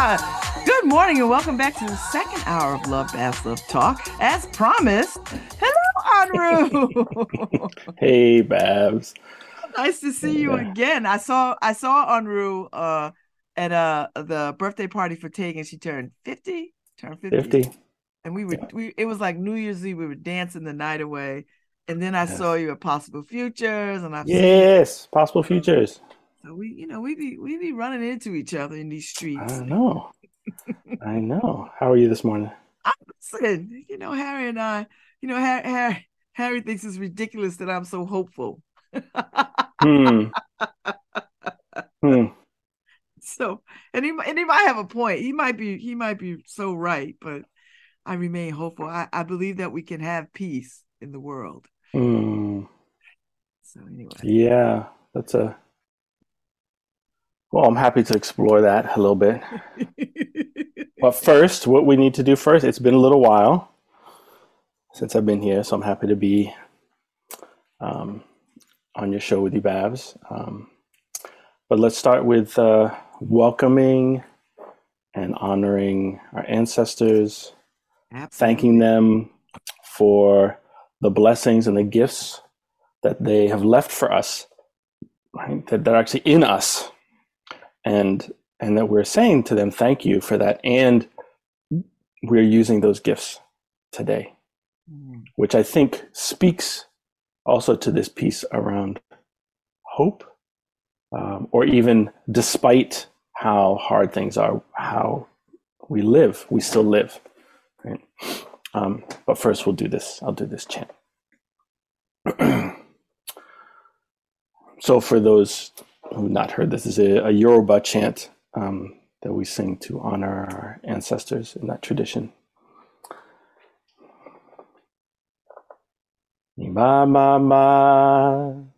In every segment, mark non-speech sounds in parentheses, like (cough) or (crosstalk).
Good morning and welcome back to the second hour of Love Babs Love Talk. As promised, hello, Enroue. (laughs) hey, Babs. nice to see you Yeah. again. I saw I saw Enroue uh at uh the birthday party for Tegan. She turned 50. Turned 50. 50. And we were we it was like New Year's Eve. We were dancing the night away. And then I Yes. saw you at Possible Futures and seen Yes, possible futures. So we you know we be we be running into each other in these streets. I know. I know. How are you this morning? I, listen, you know, Harry and I, you know, Harry, Harry, Harry thinks it's ridiculous that I'm so hopeful. Hmm. Hmm. so, and he, and he might have a point. He might be, he might be so right, but I remain hopeful. I, I believe that we can have peace in the world. Hmm. So anyway, Yeah, that's a. Well, I'm happy to explore that a little bit. (laughs) But first, what we need to do first, it's been a little while since I've been here, so I'm happy to be um, on your show with you, Babs. Um, but let's start with uh, welcoming and honoring our ancestors, thanking them for the blessings and the gifts that they have left for us, right? That, that are actually in us. And and that we're saying to them, thank you for that. And we're using those gifts today, Mm, which I think speaks also to this piece around hope, um, or even despite how hard things are, how we live, we still live. Right? Um, but first, we'll do this. I'll do this chant. (clears throat) so, for those not heard, this is a, a Yoruba chant um, that we sing to honor our ancestors in that tradition. Máa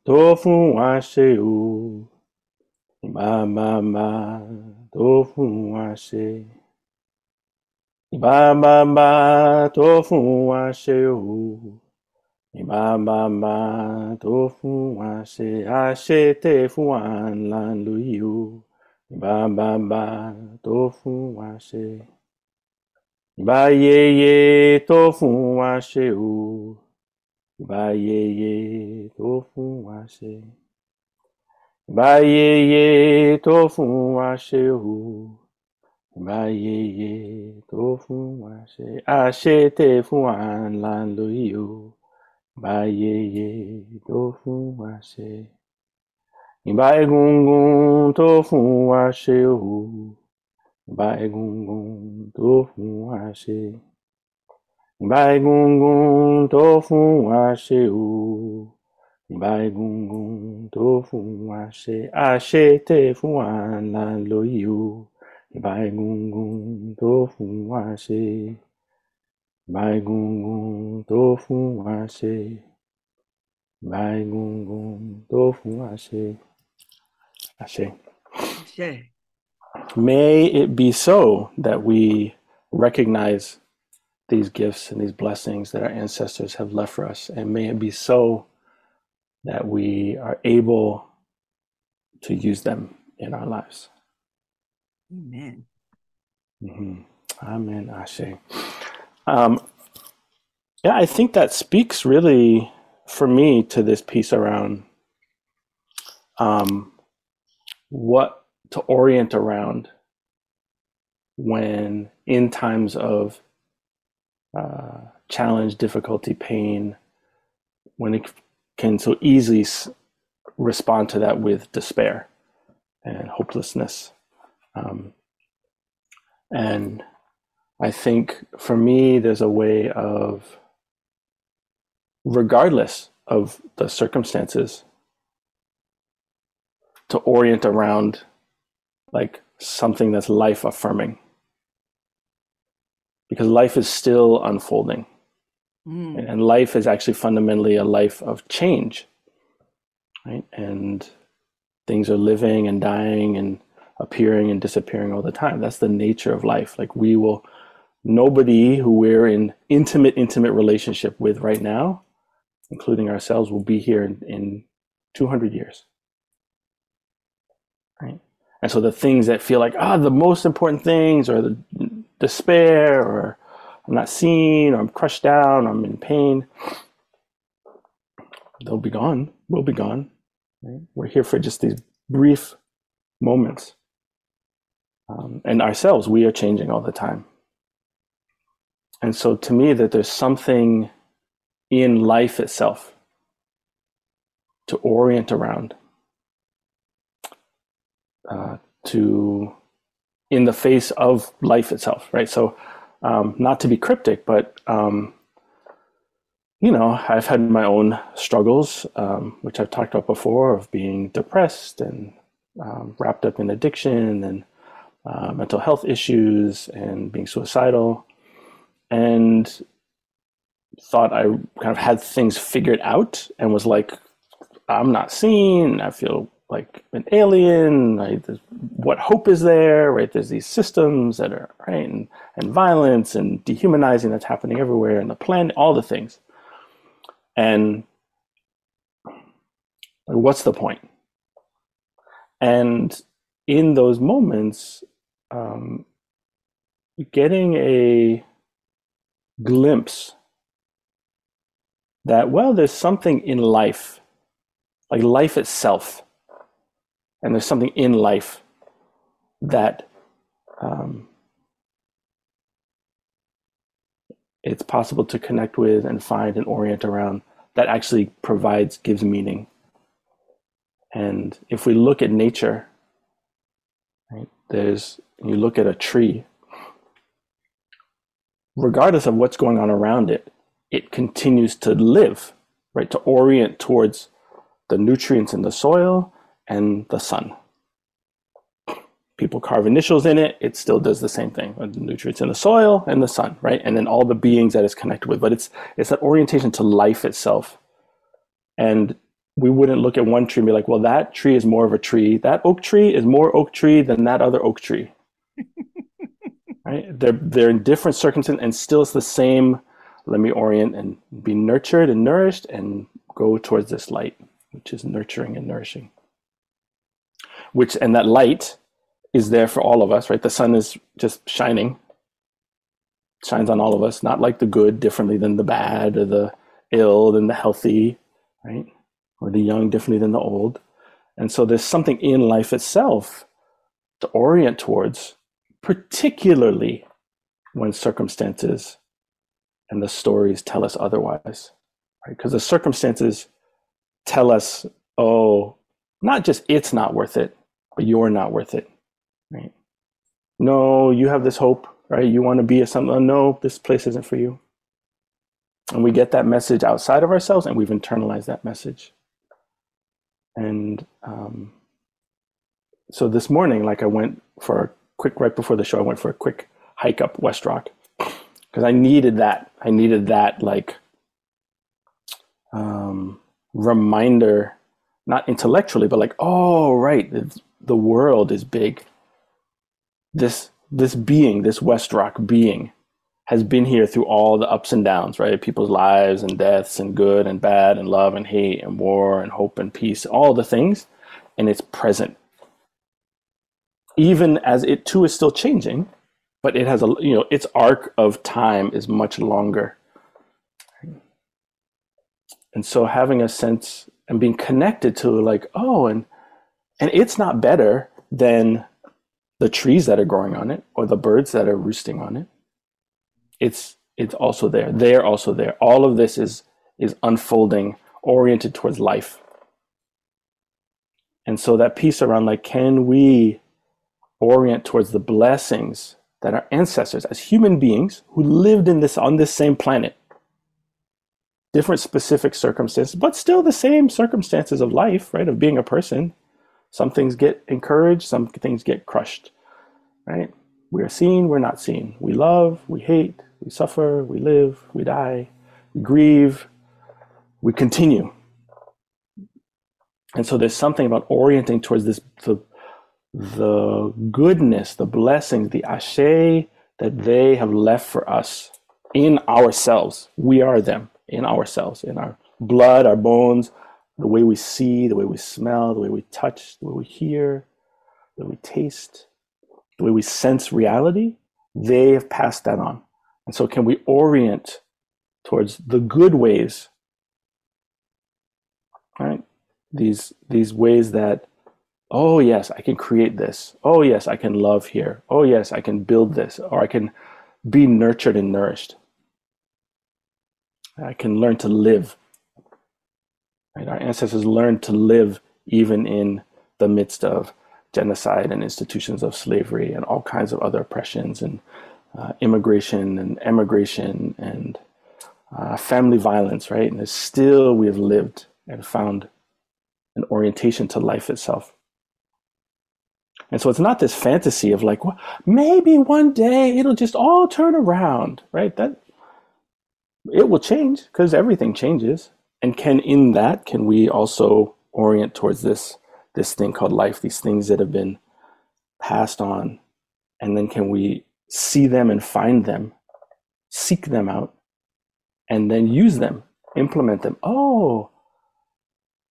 tó fún wa ṣe o. Máa tó fún wa ṣe. Máa tó fún wa ṣe o. Máa máa tó fún wa ṣe. Àṣetẹ̀ fún wa ńlá lóyè o. Máa máa tó fún wa ṣe. Ìbá yeye tó fún wa ṣe o. Ìbá yeye tó fún wa ṣe. Ìbá yeye tó fún wa ṣe o. Ìbá yeye tó fún wa ṣe. Àṣetẹ̀ fún wa ńlá lóyè o. Ìbá yeye tó fún wa ṣe. Ìbá egungun tó fún wa ṣe o. Ìbá egungun tó fún wa ṣe. Ìbá egungun tó fún wa ṣe o. Ìbá egungun tó fún wa ṣe. Àṣetẹ̀ fún wa ńlá lóyè o. Egungun tó fún wa ṣe. Ìbá egungun tó fún wa ṣe. Ìbá egungun tó fún wa ṣe. Àṣẹ. Shay. May it be so that we recognize these gifts and these blessings that our ancestors have left for us. And may it be so that we are able to use them in our lives. Amen. Mhm. Amen. Ashe. Um, yeah, I think that speaks really for me to this piece around um, what to orient around when in times of uh, challenge, difficulty, pain, when it can so easily respond to that with despair and hopelessness. Um, and I think for me, there's a way of, regardless of the circumstances, to orient around like something that's life affirming. Because life is still unfolding. Mm, And- And life is actually fundamentally a life of change, right? And things are living and dying and appearing and disappearing all the time. That's the nature of life. Like we will, nobody who we're in intimate, intimate relationship with right now, including ourselves, will be here in, in 200 years, right? And so the things that feel like, ah, oh, the most important things or the despair or I'm not seen or I'm crushed down, I'm in pain, they'll be gone. We'll be gone. Right? We're here for just these brief moments. Um, and ourselves, we are changing all the time. And so to me, that there's something in life itself to orient around, uh, to in the face of life itself, right? So, um, not to be cryptic, but um, you know, I've had my own struggles, um, which I've talked about before, of being depressed and um, wrapped up in addiction and uh, mental health issues and being suicidal, and thought I kind of had things figured out and was like, I'm not seen. I feel like an alien. What hope is there? Right? There's these systems that are right, and, and violence and dehumanizing that's happening everywhere, and the planet, all the things. And what's the point? And in those moments, um, getting a glimpse that, well, there's something in life, like life itself, and there's something in life that um, it's possible to connect with and find and orient around that actually provides, gives meaning. And if we look at nature, right, there's, you look at a tree, regardless of what's going on around it, it continues to live, right? To orient towards the nutrients in the soil and the sun. People carve initials in it, it still does the same thing. Uh, the nutrients in the soil and the sun, right? And then all the beings that it's connected with. But it's it's that orientation to life itself. And we wouldn't look at one tree and be like, well, that tree is more of a tree. That oak tree is more oak tree than that other oak tree. (laughs) right? They're they're in different circumstances and still it's the same let me orient and be nurtured and nourished and go towards this light, which is nurturing and nourishing. Which and that light is there for all of us, right? The sun is just shining, shines on all of us, not like the good differently than the bad or the ill than the healthy, right? Or the young differently than the old. And so there's something in life itself to orient towards, particularly when circumstances and the stories tell us otherwise, right? Because the circumstances tell us, oh, not just it's not worth it, but you're not worth it, right? No, you have this hope, right? You want to be a something. No, this place isn't for you. And we get that message outside of ourselves, and we've internalized that message. And um, so this morning, like I went for a quick right before the show, I went for a quick hike up West Rock because I needed that. I needed that like um, reminder, not intellectually, but like, oh right, the world is big. This this being, this West Rock being, has been here through all the ups and downs, right? People's lives and deaths and good and bad and love and hate and war and hope and peace, all the things, and it's present. Even as it too is still changing, but it has a you know its arc of time is much longer. And so having a sense and being connected to like oh and and it's not better than the trees that are growing on it or the birds that are roosting on it. It's it's also there. They're also there. All of this is is unfolding oriented towards life. And so that piece around like can we orient towards the blessings that our ancestors, as human beings who lived in this on this same planet, different specific circumstances, but still the same circumstances of life, right? Of being a person. Some things get encouraged, some things get crushed, right? We are seen, we're not seen. We love, we hate, we suffer, we live, we die, we grieve, we continue. And so there's something about orienting towards this the the goodness, the blessings, the ashe that they have left for us in ourselves. We are them in ourselves, in our blood, our bones, the way we see, the way we smell, the way we touch, the way we hear, the way we taste, the way we sense reality, they have passed that on. And so, can we orient towards the good ways, right? These these ways that, oh yes, I can create this. Oh yes, I can love here. Oh yes, I can build this, or I can be nurtured and nourished. I can learn to live. Right? Our ancestors learned to live even in the midst of genocide and institutions of slavery and all kinds of other oppressions and uh, immigration and emigration and uh, family violence, right? And still we have lived and found an orientation to life itself. And so it's not this fantasy of like, well, maybe one day it'll just all turn around, right? That it will change because everything changes. And can in that can we also orient towards this this thing called life, these things that have been passed on, and then can we see them and find them, seek them out, and then use them, implement them. Oh,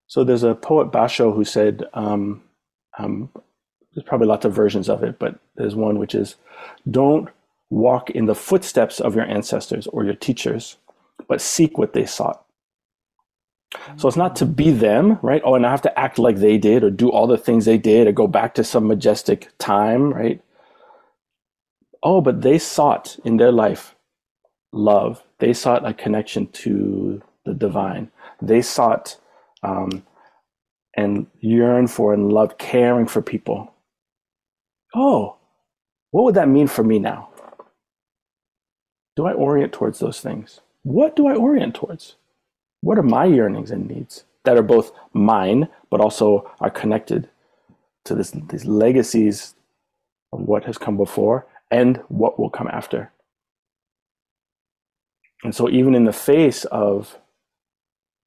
so there's a poet Basho who said, um, um, there's probably lots of versions of it, but there's one which is, don't walk in the footsteps of your ancestors or your teachers, but seek what they sought. So it's not to be them, right? Oh, and I have to act like they did or do all the things they did or go back to some majestic time, right? Oh, but they sought in their life love. They sought a connection to the divine. They sought um, and yearned for and loved caring for people. Oh, what would that mean for me now? Do I orient towards those things? What do I orient towards? what are my yearnings and needs that are both mine but also are connected to this, these legacies of what has come before and what will come after and so even in the face of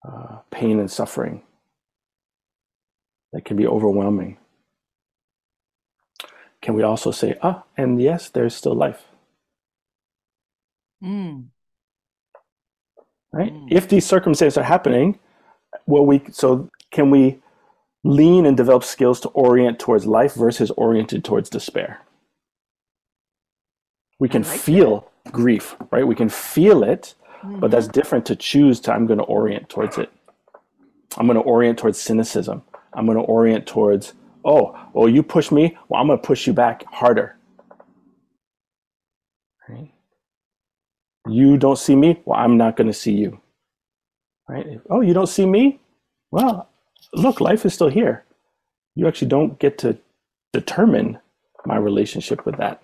uh, pain and suffering that can be overwhelming can we also say ah and yes there's still life mm right? Mm. If these circumstances are happening, well, we so can we lean and develop skills to orient towards life versus oriented towards despair? We can like feel that. grief, right? We can feel it, mm-hmm. but that's mm-hmm. different to choose to I'm going to orient towards it. I'm going to orient towards cynicism. I'm going to orient towards, oh, well, you push me, well, I'm going to push you back harder. Right? You don't see me? Well, I'm not going to see you. Right? Oh, you don't see me? Well, look, life is still here. You actually don't get to determine my relationship with that.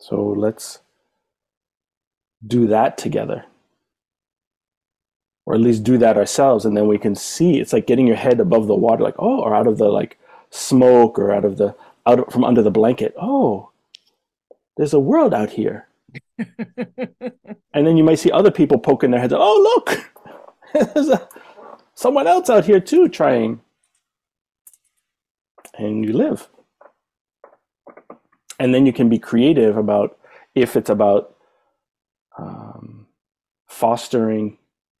So let's do that together. Or at least do that ourselves and then we can see it's like getting your head above the water like oh or out of the like smoke or out of the out of, from under the blanket. Oh, there's a world out here. (laughs) and then you might see other people poking their heads. Oh, look, (laughs) there's a, someone else out here too trying. And you live. And then you can be creative about if it's about um, fostering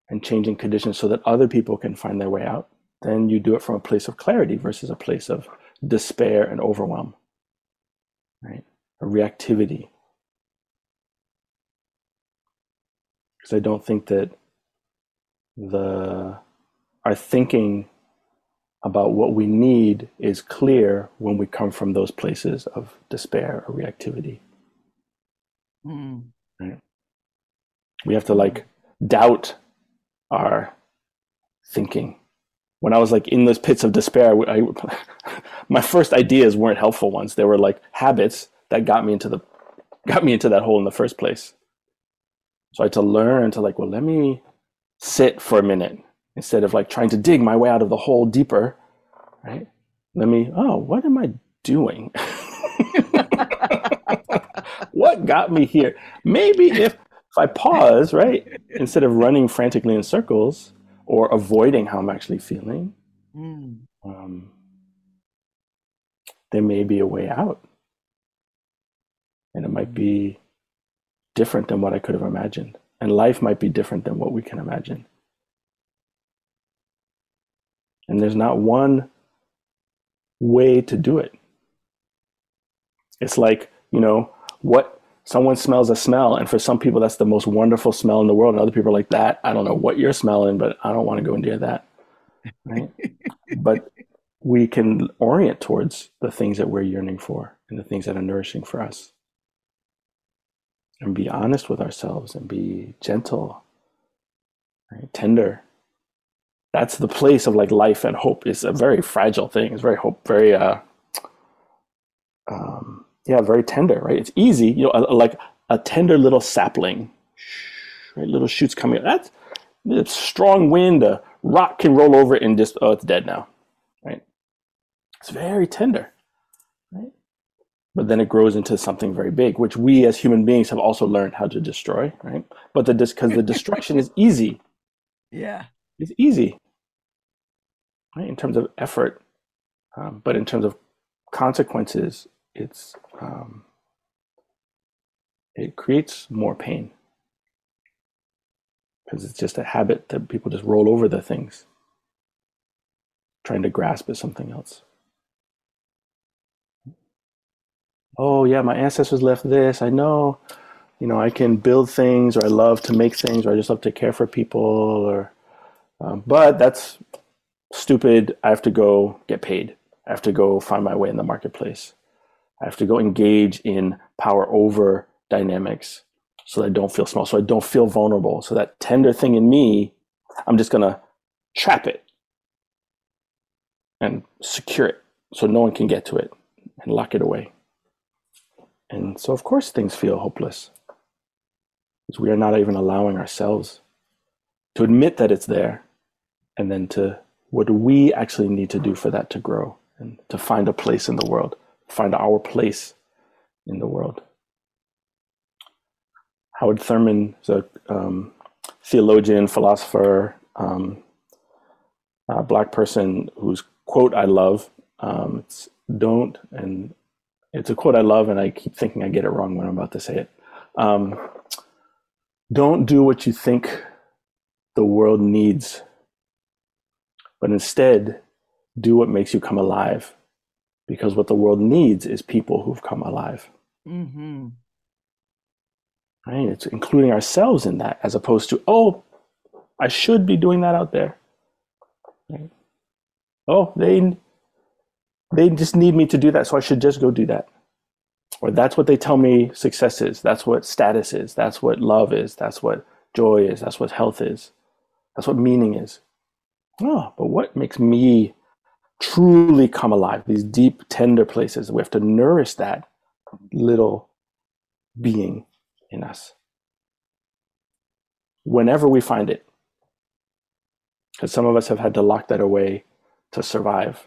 and changing conditions so that other people can find their way out, then you do it from a place of clarity versus a place of despair and overwhelm. Right? a reactivity. Because I don't think that the our thinking about what we need is clear when we come from those places of despair or reactivity. Mm. Right? We have to like doubt our thinking. When I was like in those pits of despair, I, (laughs) my first ideas weren't helpful ones. They were like habits that got me into the got me into that hole in the first place. So I had to learn to like, well, let me sit for a minute instead of like trying to dig my way out of the hole deeper, right? Let me, oh, what am I doing? (laughs) (laughs) what got me here? Maybe if if I pause, right, instead of running frantically in circles or avoiding how I'm actually feeling, mm. um, there may be a way out and it might be different than what I could have imagined. And life might be different than what we can imagine. And there's not one way to do it. It's like, you know, what someone smells a smell, and for some people, that's the most wonderful smell in the world. And other people are like, that, I don't know what you're smelling, but I don't want to go near that. Right. (laughs) but we can orient towards the things that we're yearning for and the things that are nourishing for us. And be honest with ourselves and be gentle, right? tender. That's the place of like life and hope. It's a very fragile thing. It's very hope, very uh, um, yeah, very tender, right? It's easy, you know, a, like a tender little sapling, right? Little shoots coming out. That's strong wind, a rock can roll over it and just, oh, it's dead now, right? It's very tender, right? But then it grows into something very big, which we as human beings have also learned how to destroy, right? But the because the destruction is easy. Yeah, it's easy, right? In terms of effort, um, but in terms of consequences, it's um, it creates more pain because it's just a habit that people just roll over the things, trying to grasp at something else. Oh yeah, my ancestors left this. I know, you know, I can build things, or I love to make things, or I just love to care for people, or um, but that's stupid. I have to go get paid. I have to go find my way in the marketplace. I have to go engage in power over dynamics so that I don't feel small, so I don't feel vulnerable. So that tender thing in me, I'm just gonna trap it and secure it so no one can get to it and lock it away. And so, of course, things feel hopeless because we are not even allowing ourselves to admit that it's there and then to what do we actually need to do for that to grow and to find a place in the world find our place in the world. Howard Thurman is a um, theologian, philosopher, um, a black person whose quote I love. Um, it's don't, and it's a quote I love, and I keep thinking I get it wrong when I'm about to say it. Um, don't do what you think the world needs, but instead do what makes you come alive because what the world needs is people who've come alive. Mm-hmm. Right? It's including ourselves in that as opposed to, oh, I should be doing that out there. Right? Oh, they they just need me to do that, so I should just go do that. Or that's what they tell me success is. That's what status is. That's what love is. That's what joy is. That's what health is. That's what meaning is. Oh, but what makes me truly come alive, these deep, tender places. We have to nourish that little being in us whenever we find it. Because some of us have had to lock that away to survive.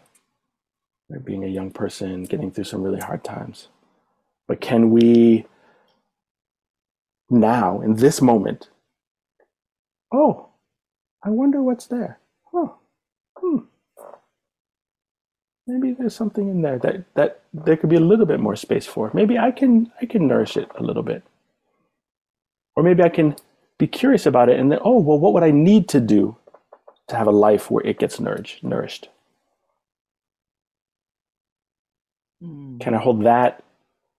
like being a young person, getting through some really hard times. But can we now, in this moment, oh, I wonder what's there. Oh, hmm maybe there's something in there that that there could be a little bit more space for. Maybe I can I can nourish it a little bit. Or maybe I can be curious about it and then oh well what would I need to do to have a life where it gets nourished nourished? Mm. Can I hold that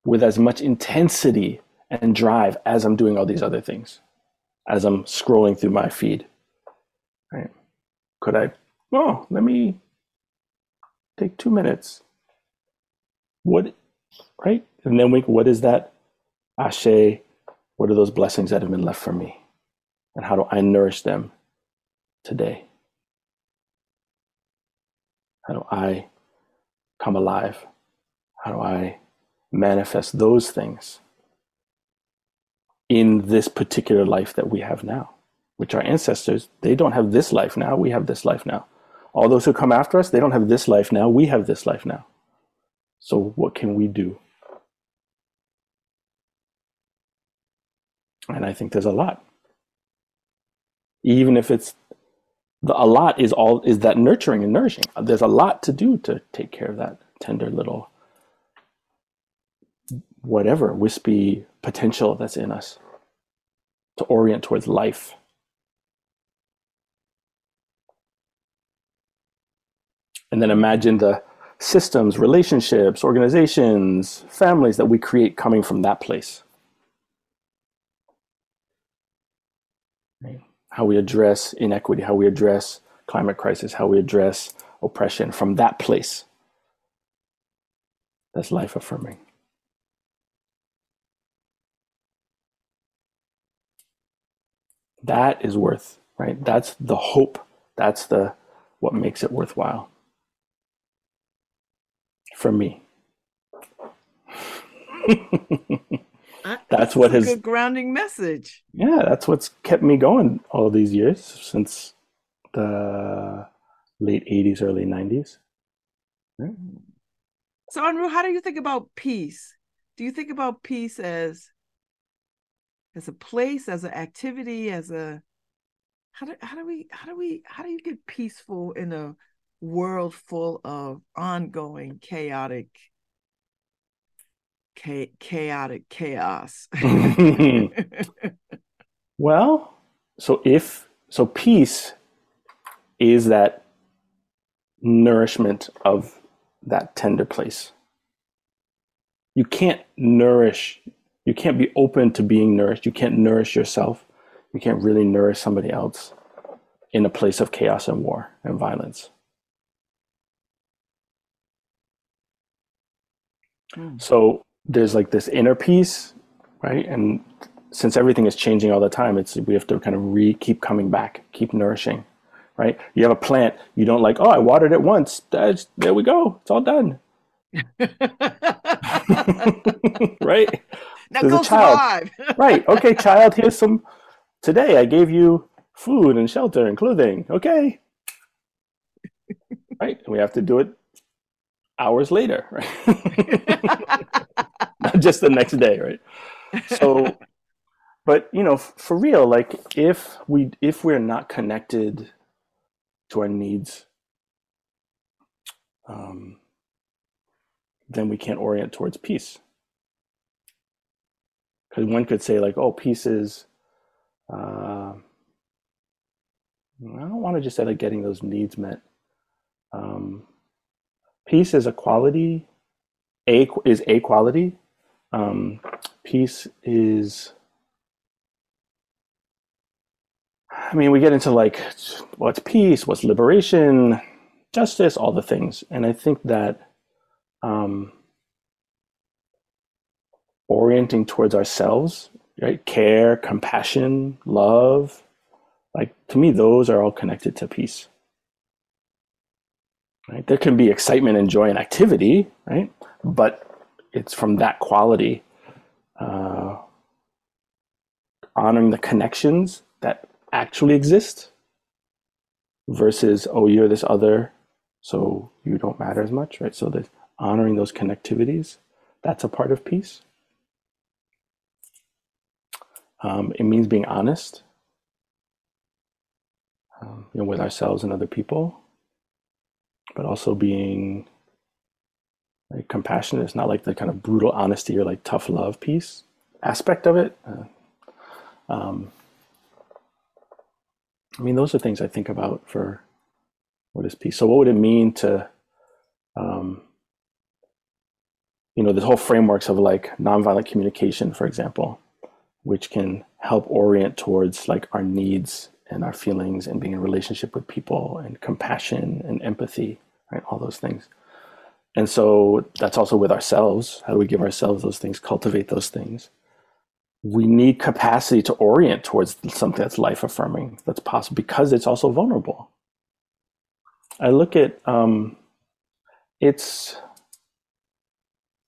with as much intensity and drive as I'm doing all these other things? As I'm scrolling through my feed. Right? Could I oh let me take two minutes. What, right? And then we, what is that? Ashe, what are those blessings that have been left for me? And how do I nourish them today? How do I come alive? How do I manifest those things in this particular life that we have now? Which our ancestors, they don't have this life now, we have this life now. All those who come after us, they don't have this life now. We have this life now. So, what can we do? And I think there's a lot. Even if it's the, a lot is all is that nurturing and nourishing. There's a lot to do to take care of that tender little whatever wispy potential that's in us to orient towards life. And then imagine the systems, relationships, organizations, families that we create coming from that place. How we address inequity, how we address climate crisis, how we address oppression from that place. That's life affirming. That is worth, right? That's the hope. That's the what makes it worthwhile. For me. (laughs) that's what has good grounding message. Yeah, that's what's kept me going all these years since the late 80s, early 90s. Yeah. So, Enroue, how do you think about peace? Do you think about peace as as a place, as an activity, as a how do how do we how do we how do you get peaceful in a world full of ongoing chaotic cha- chaotic chaos? (laughs) well, so if so peace is that nourishment of that tender place. You can't nourish, you can't be open to being nourished. You can't nourish yourself. You can't really nourish somebody else in a place of chaos and war and violence. Mm. So there's like this inner peace, right? And since everything is changing all the time, it's we have to kind of re keep coming back, keep nourishing right? You have a plant, you don't like, oh, I watered it once. That's, there we go. It's all done. (laughs) right? (laughs) Now There's go a child. (laughs) right. Okay, child, here's some today I gave you food and shelter and clothing. Okay. right? And we have to do it hours later, right? (laughs) Not just the next day, right? So but you know, for real, like if we if we're not connected to our needs, um, then we can't orient towards peace. Because one could say, like, oh, peace is, uh, I don't want to just say like getting those needs met. Um, peace is a quality, a is a quality. Um, peace is I mean, we get into like what's peace, what's liberation, justice, all the things. And I think that um, orienting towards ourselves, right? Care, compassion, love, like to me, those are all connected to peace. Right? There can be excitement and joy and activity, right? But it's from that quality, uh, honoring the connections that actually exist versus oh you're this other so you don't matter as much right so that honoring those connectivities that's a part of peace um, it means being honest um, you know, with ourselves and other people but also being like compassionate it's not like the kind of brutal honesty or like tough love piece aspect of it uh, um, I mean, those are things I think about for what is peace. So, what would it mean to, um, you know, this whole frameworks of like nonviolent communication, for example, which can help orient towards like our needs and our feelings and being in relationship with people and compassion and empathy, right? All those things. And so that's also with ourselves. How do we give ourselves those things, cultivate those things? we need capacity to orient towards something that's life affirming, that's possible, because it's also vulnerable. I look at um, it's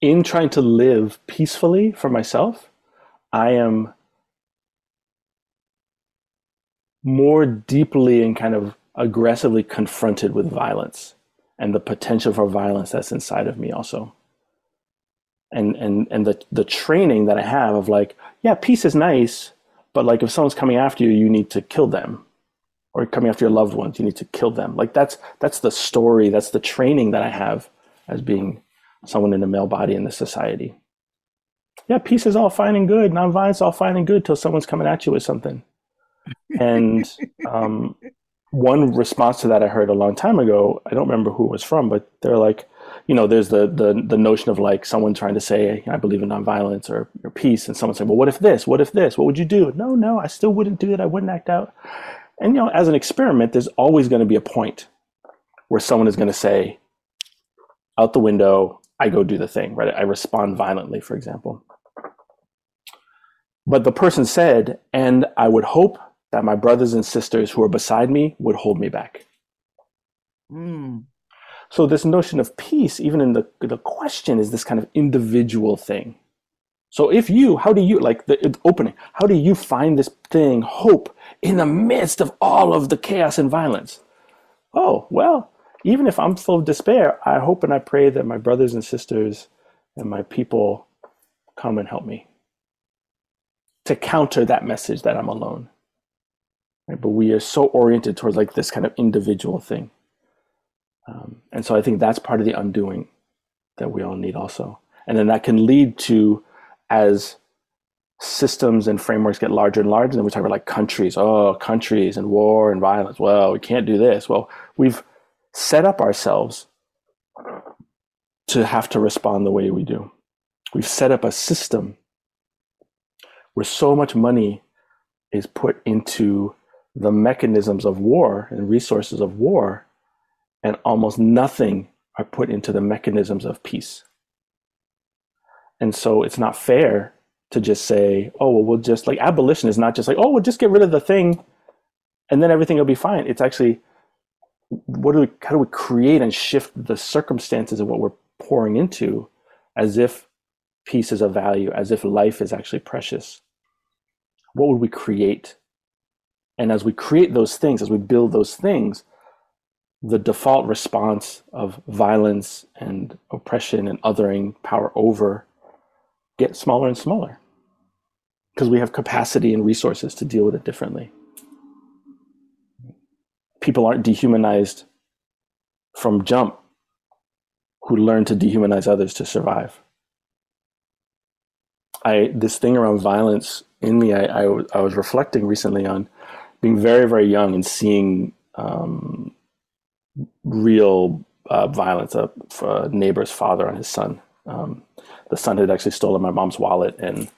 in trying to live peacefully for myself, I am more deeply and kind of aggressively confronted with violence and the potential for violence that's inside of me also and and and the the training that I have of like, yeah, peace is nice, but like if someone's coming after you, you need to kill them, or coming after your loved ones, you need to kill them. Like that's that's the story, that's the training that I have as being someone in a male body in this society. Yeah, peace is all fine and good, nonviolence all fine and good till someone's coming at you with something. And (laughs) um, one response to that I heard a long time ago, I don't remember who it was from, but they're like, you know, there's the the the notion of like someone trying to say, I believe in nonviolence or, or peace, and someone saying, well, what if this? What if this? What would you do? No, no, I still wouldn't do it. I wouldn't act out. And you know, as an experiment, there's always going to be a point where someone is going to say, out the window, I go do the thing, right? I respond violently, for example. But the person said, and I would hope that my brothers and sisters who are beside me would hold me back. Mm. So this notion of peace, even in the, the question, is this kind of individual thing. So if you, how do you, like the opening, how do you find this thing, hope, in the midst of all of the chaos and violence? Oh, well, even if I'm full of despair, I hope and I pray that my brothers and sisters and my people come and help me to counter that message that I'm alone. Right? But we are so oriented towards like this kind of individual thing. Um, and so I think that's part of the undoing that we all need also. And then that can lead to as systems and frameworks get larger and larger, then we talk about like countries, oh, countries and war and violence. Well, we can't do this. Well, we've set up ourselves to have to respond the way we do. We've set up a system where so much money is put into the mechanisms of war and resources of war, and almost nothing are put into the mechanisms of peace. And so it's not fair to just say, oh, well, we'll just like abolition is not just like, oh, we'll just get rid of the thing and then everything will be fine. It's actually, what do we, how do we create and shift the circumstances of what we're pouring into as if peace is a value, as if life is actually precious? What would we create? And as we create those things, as we build those things, the default response of violence and oppression and othering power over get smaller and smaller because we have capacity and resources to deal with it differently. People aren't dehumanized from jump who learn to dehumanize others to survive. I this thing around violence in me, I, I, I was reflecting recently on being very very young and seeing um, real uh, violence. A, a, neighbor's father on his son. Um, the son had actually stolen my mom's wallet and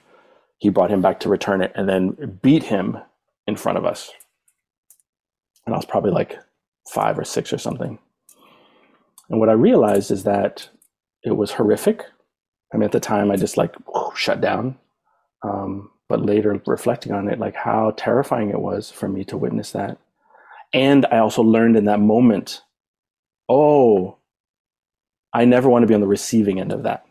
he brought him back to return it and then beat him in front of us. And I was probably like five or six or something. And what I realized is that it was horrific. I mean, at the time, I just like whoo, shut down. Um, but later, reflecting on it, like how terrifying it was for me to witness that. And I also learned in that moment, oh, I never want to be on the receiving end of that.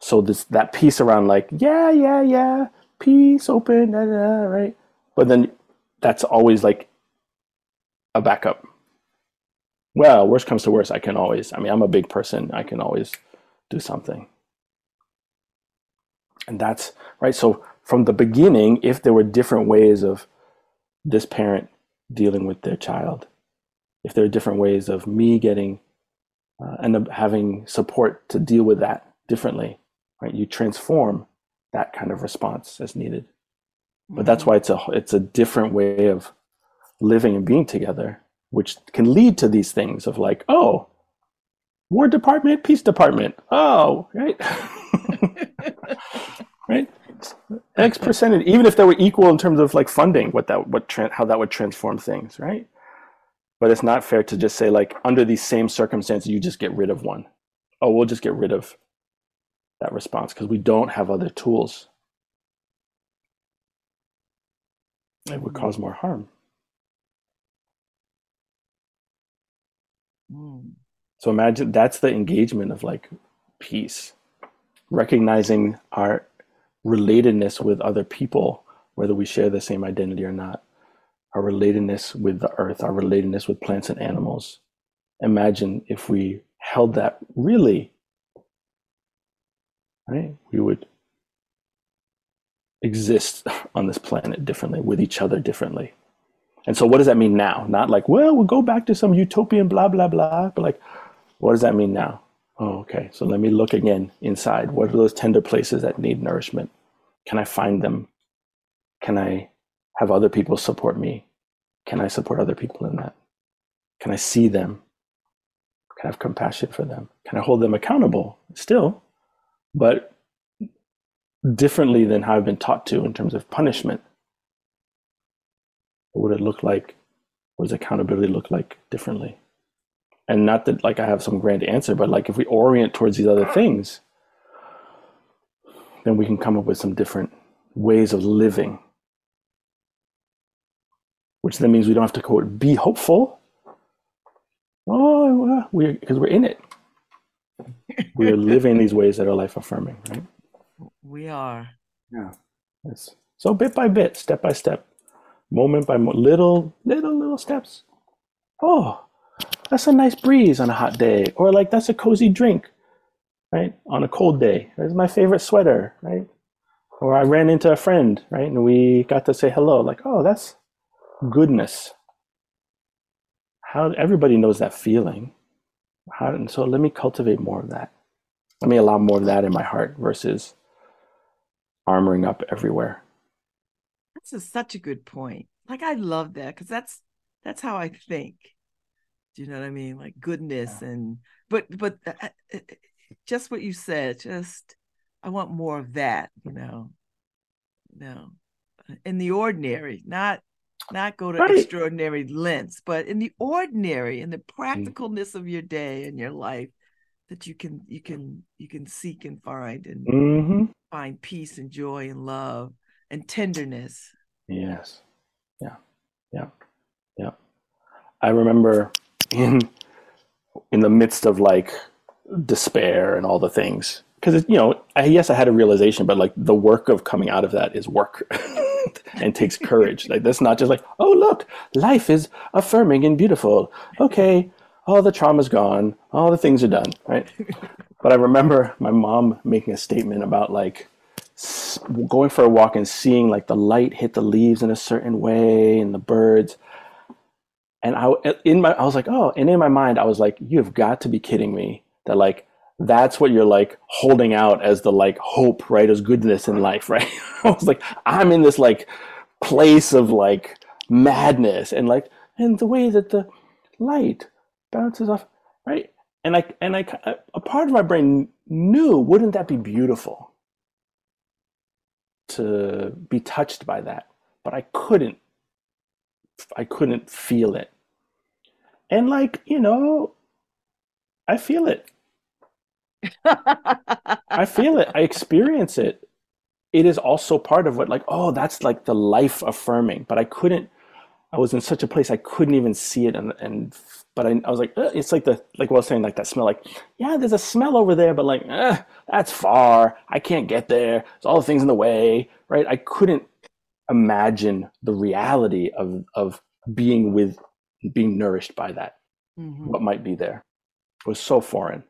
so this that piece around like yeah yeah yeah peace open da, da, right but then that's always like a backup well worst comes to worst i can always i mean i'm a big person i can always do something and that's right so from the beginning if there were different ways of this parent dealing with their child if there are different ways of me getting uh, and having support to deal with that differently right? You transform that kind of response as needed. But that's mm-hmm. why it's a it's a different way of living and being together, which can lead to these things of like, oh, War Department, Peace Department. Oh, right. (laughs) (laughs) X percentage, even if they were equal in terms of like funding, what that what tra- how that would transform things, right? But it's not fair to just say like under these same circumstances, you just get rid of one. Oh, we'll just get rid of that response because we don't have other tools. It would cause more harm. So imagine that's the engagement of like peace, recognizing our relatedness with other people, whether we share the same identity or not, our relatedness with the earth, our relatedness with plants and animals. Imagine if we held that really right? We would exist (laughs) on this planet differently, with each other differently. And so, what does that mean now? Not like, well, we'll go back to some utopian blah, blah, blah, but like, what does that mean now? Oh, okay. So, let me look again inside. What are those tender places that need nourishment? Can I find them? Can I have other people support me? Can I support other people in that? Can I see them? Can I have compassion for them? Can I hold them accountable still, but differently than how I've been taught to in terms of punishment? What would it look like? What does accountability look like differently? And not that like I have some grand answer, but like if we orient towards these other things, then we can come up with some different ways of living. Which then means we don't have to quote be hopeful. Oh, we because we're in it. we are living these ways that are life affirming, right? We are. Yeah. Yes. So bit by bit, step by step, moment by moment, little, little, little steps. Oh, that's a nice breeze on a hot day, or like that's a cozy drink, right? On a cold day, that's my favorite sweater, right? Or I ran into a friend, right, and we got to say hello. Like, oh, that's goodness. How everybody knows that feeling. How, and so let me cultivate more of that. Let me allow more of that in my heart versus armoring up everywhere. That's a, such a good point. Like I love that because that's that's how I think. Do you know what I mean? Like goodness yeah. and but but uh, uh, uh, just what you said. Just I want more of that. You know, no, in the ordinary, not not go to right. extraordinary lengths, but in the ordinary, in the mm. practicalness of your day and your life, that you can you can you can seek and find and mm-hmm. find peace and joy and love and tenderness. Yes. Yeah. Yeah. Yeah. I remember in in the midst of like despair and all the things. Because you know I, yes i had a realization but like the work of coming out of that is work (laughs) and takes courage. Like that's not just like oh look life is affirming and beautiful. Okay all the trauma's gone. All the things are done right? But i remember my mom making a statement about like going for a walk and seeing like the light hit the leaves in a certain way and the birds and i uh, in my i was like oh and in my mind i was like you have got to be kidding me that like that's what you're like holding out as the like hope right? As goodness in life (laughs) right? I was like i'm in this like place of like madness and like and the way that the light bounces off right? And i and i a part of my brain knew wouldn't that be beautiful to be touched by that? But i couldn't i couldn't feel it. And like you know i feel it. I feel it. I experience it. It is also part of what like oh that's like the life affirming. But i couldn't i was in such a place i couldn't even see it. And, and but I, I was like it's like the like what i was saying like that smell like yeah there's a smell over there but like that's far. I can't get there. There's all the things in the way right? I couldn't imagine the reality of of being with being nourished by that. Mm-hmm. what might be there. It was so foreign.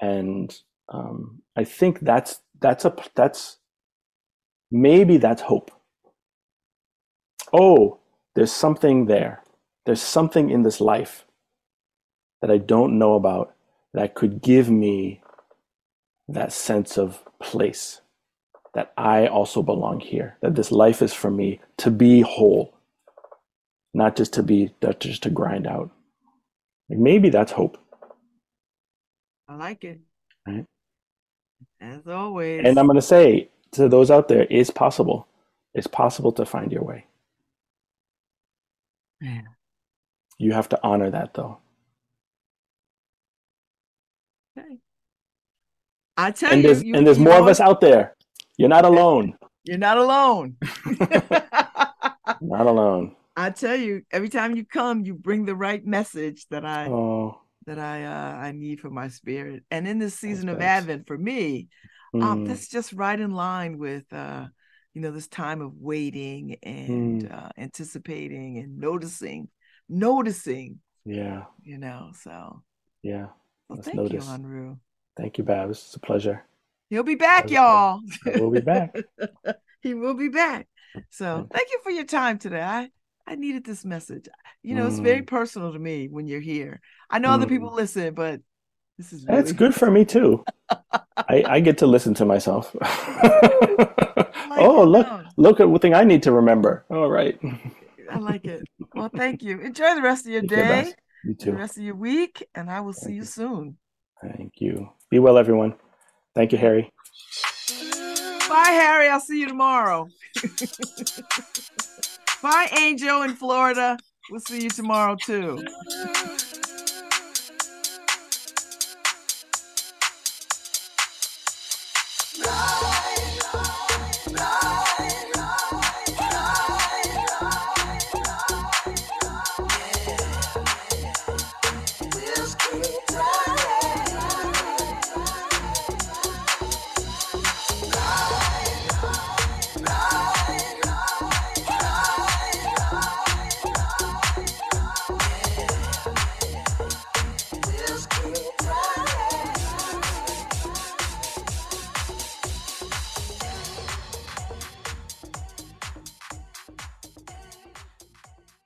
And um, i think that's that's a that's maybe that's hope. Oh there's something there. There's something in this life that i don't know about that could give me that sense of place that i also belong here that this life is for me to be whole not just to be not just to grind out like maybe that's hope I like it. Right. As always. And I'm going to say to those out there, it's possible. It's possible to find your way. Yeah. You have to honor that, though. Okay. I tell and you, there's, you and there's more of us out there. You're not (laughs) alone. You're not alone. (laughs) (laughs) not alone. I tell you, every time you come, you bring the right message that I oh that I uh, I need for my spirit. And in this season of Advent, for me, mm. um, that's just right in line with uh, you know this time of waiting and mm. uh, anticipating and noticing, noticing. Yeah. You know. So. Yeah. Well, thank notice. you, Enroue. Thank you, Babs. It's a pleasure. He'll be back, y'all. We'll be back. (laughs) he will be back. So thank you for your time today. I I needed this message. You know, mm. it's very mm. personal to me when you're here. I know mm. other people listen, but this is really... that's good for me too. I, I get to listen to myself. (laughs) oh, look, look at what thing I need to remember. All right. I like it. Well, thank you. Enjoy the rest of your day. You too. The rest of your week, and I will see you soon. Thank you. Be well, everyone. Thank you, Harry. Bye, Harry. I'll see you tomorrow. (laughs) Bye, Angel in Florida. We'll see you tomorrow, too.